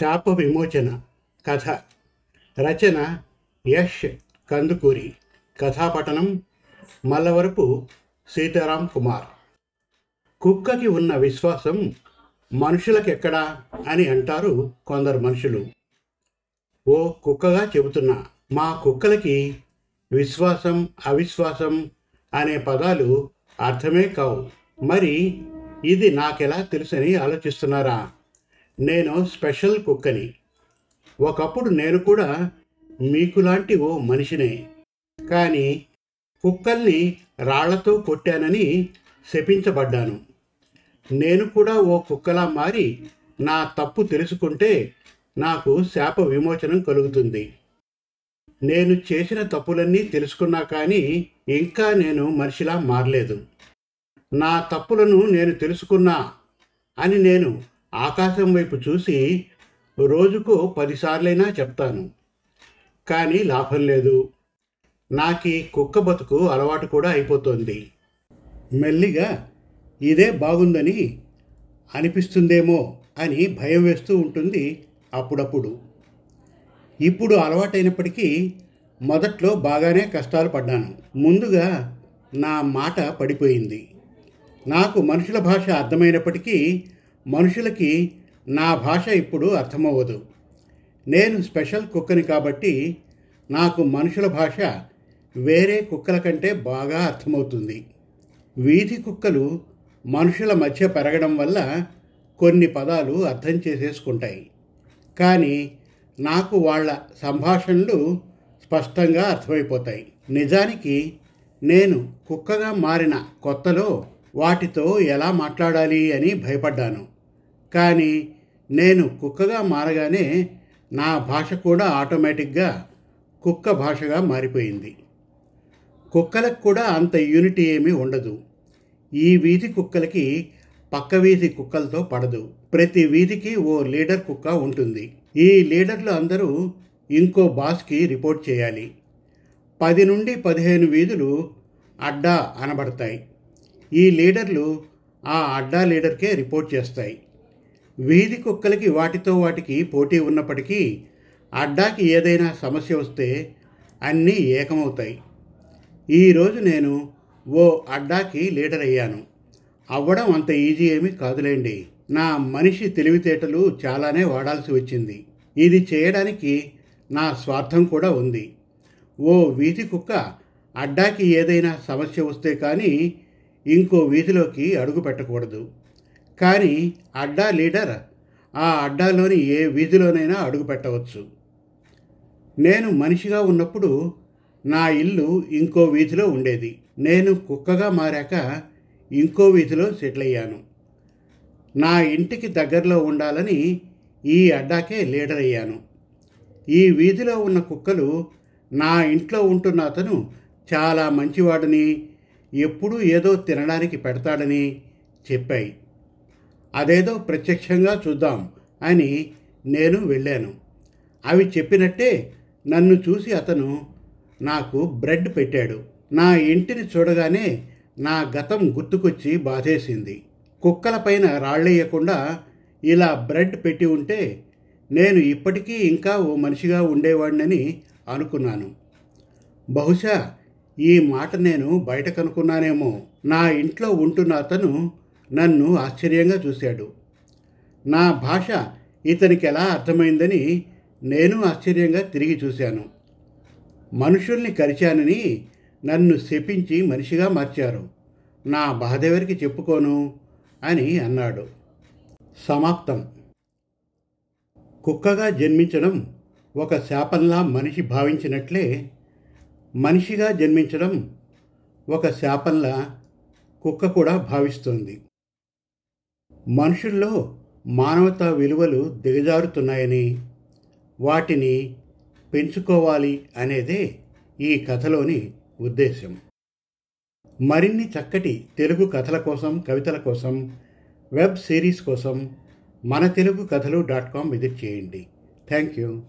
శాప విమోచన కథ రచన యష్ కందుకూరి కథాపఠనం మల్లవరపు సీతారాం కుమార్. కుక్కకి ఉన్న విశ్వాసం మనుషులకెక్కడా అని అంటారు కొందరు మనుషులు. ఓ కుక్కగా చెబుతున్నా మా కుక్కలకి విశ్వాసం అవిశ్వాసం అనే పదాలు అర్థమే కావు. మరి ఇది నాకెలా తెలుసని ఆలోచిస్తున్నారా? నేను స్పెషల్ కుక్కని. ఒకప్పుడు నేను కూడా మీకులాంటి ఓ మనిషినే. కానీ కుక్కల్ని రాళ్ళతో కొట్టానని శపించబడ్డాను. నేను కూడా ఓ కుక్కలా మారి నా తప్పు తెలుసుకుంటే నాకు శాప విమోచనం కలుగుతుంది. నేను చేసిన తప్పులన్నీ తెలుసుకున్నా కానీ ఇంకా నేను మనిషిలా మారలేదు. నా తప్పులను నేను తెలుసుకున్నా అని నేను ఆకాశం వైపు చూసి రోజుకు పదిసార్లైనా చెప్తాను. కానీ లాభం లేదు. నాకు కుక్క బతుకు అలవాటు కూడా అయిపోతుంది. మెల్లిగా ఇదే బాగుందని అనిపిస్తుందేమో అని భయం వేస్తూ ఉంటుంది అప్పుడప్పుడు. ఇప్పుడు అలవాటైనప్పటికీ మొదట్లో బాగానే కష్టాలు పడ్డాను. ముందుగా నా మాట పడిపోయింది. నాకు మనుషుల భాష అర్థమైనప్పటికీ మనుషులకి నా భాష ఇప్పుడు అర్థమవ్వదు. నేను స్పెషల్ కుక్కని కాబట్టి నాకు మనుషుల భాష వేరే కుక్కల కంటే బాగా అర్థమవుతుంది. వీధి కుక్కలు మనుషుల మధ్య పెరగడం వల్ల కొన్ని పదాలు అర్థం చేసేసుకుంటాయి. కానీ నాకు వాళ్ళ సంభాషణలు స్పష్టంగా అర్థమైపోతాయి. నిజానికి నేను కుక్కగా మారిన కొత్తలో వాటితో ఎలా మాట్లాడాలి అని భయపడ్డాను. కానీ నేను కుక్కగా మారగానే నా భాష కూడా ఆటోమేటిక్గా కుక్క భాషగా మారిపోయింది. కుక్కలకు కూడా అంత యూనిటీ ఏమీ ఉండదు. ఈ వీధి కుక్కలకి పక్క వీధి కుక్కలతో పడదు. ప్రతి వీధికి ఓ లీడర్ కుక్క ఉంటుంది. ఈ లీడర్లు అందరూ ఇంకో బాస్కి రిపోర్ట్ చేయాలి. పది నుండి పదిహేను వీధులు అడ్డా అనబడతాయి. ఈ లీడర్లు ఆ అడ్డా లీడర్కే రిపోర్ట్ చేస్తాయి. వీధి కుక్కలకి వాటితో వాటికి పోటీ ఉన్నప్పటికీ అడ్డాకి ఏదైనా సమస్య వస్తే అన్నీ ఏకమవుతాయి. ఈరోజు నేను ఓ అడ్డాకి లీడర్ అయ్యాను. అవ్వడం అంత ఈజీ ఏమీ కాదులేండి. నా మనిషి తెలివితేటలు చాలానే వాడాల్సి వచ్చింది. ఇది చేయడానికి నా స్వార్థం కూడా ఉంది. ఓ వీధి కుక్క అడ్డాకి ఏదైనా సమస్య వస్తే కానీ ఇంకో వీధిలోకి అడుగు పెట్టకూడదు. కానీ అడ్డా లీడర్ ఆ అడ్డాలోని ఏ వీధిలోనైనా అడుగు పెట్టవచ్చు. నేను మనిషిగా ఉన్నప్పుడు నా ఇల్లు ఇంకో వీధిలో ఉండేది. నేను కుక్కగా మారాక ఇంకో వీధిలో సెటిల్ అయ్యాను. నా ఇంటికి దగ్గరలో ఉండాలని ఈ అడ్డాకే లీడర్ అయ్యాను. ఈ వీధిలో ఉన్న కుక్కలు నా ఇంట్లో ఉంటున్న అతను చాలా మంచివాడని ఎప్పుడూ ఏదో తినడానికి పెడతాడని చెప్పాయి. అదేదో ప్రత్యక్షంగా చూద్దాం అని నేను వెళ్ళాను. అవి చెప్పినట్టే నన్ను చూసి అతను నాకు బ్రెడ్ పెట్టాడు. నా ఇంటిని చూడగానే నా గతం గుర్తుకొచ్చి బాధేసింది. కుక్కలపైన రాళ్ళేయకుండా ఇలా బ్రెడ్ పెట్టి ఉంటే నేను ఇప్పటికీ ఇంకా ఓ మనిషిగా ఉండేవాడినని అనుకున్నాను. బహుశా ఈ మాట నేను బయట కనుక్కున్నానేమో నా ఇంట్లో ఉంటున్న అతను నన్ను ఆశ్చర్యంగా చూశాడు. నా భాష ఇతనికి ఎలా అర్థమైందని నేను ఆశ్చర్యంగా తిరిగి చూశాను. మనుషుల్ని కరిచానని నన్ను శపించి మనిషిగా మార్చారు. నా బాధెవరికి చెప్పుకోను? అని అన్నాడు. సమాప్తం. కుక్కగా జన్మించడం ఒక శాపంలా మనిషి భావించినట్లే మనిషిగా జన్మించడం ఒక శాపంలా కుక్క కూడా భావిస్తోంది. మనుషుల్లో మానవతా విలువలు దిగజారుతున్నాయని వాటిని పెంచుకోవాలి అనేదే ఈ కథలోని ఉద్దేశం మరిన్ని చక్కటి తెలుగు కథల కోసం కవితల కోసం వెబ్ సిరీస్ కోసం మన Telugu Kathalu dot com visit చేయండి. Thank you.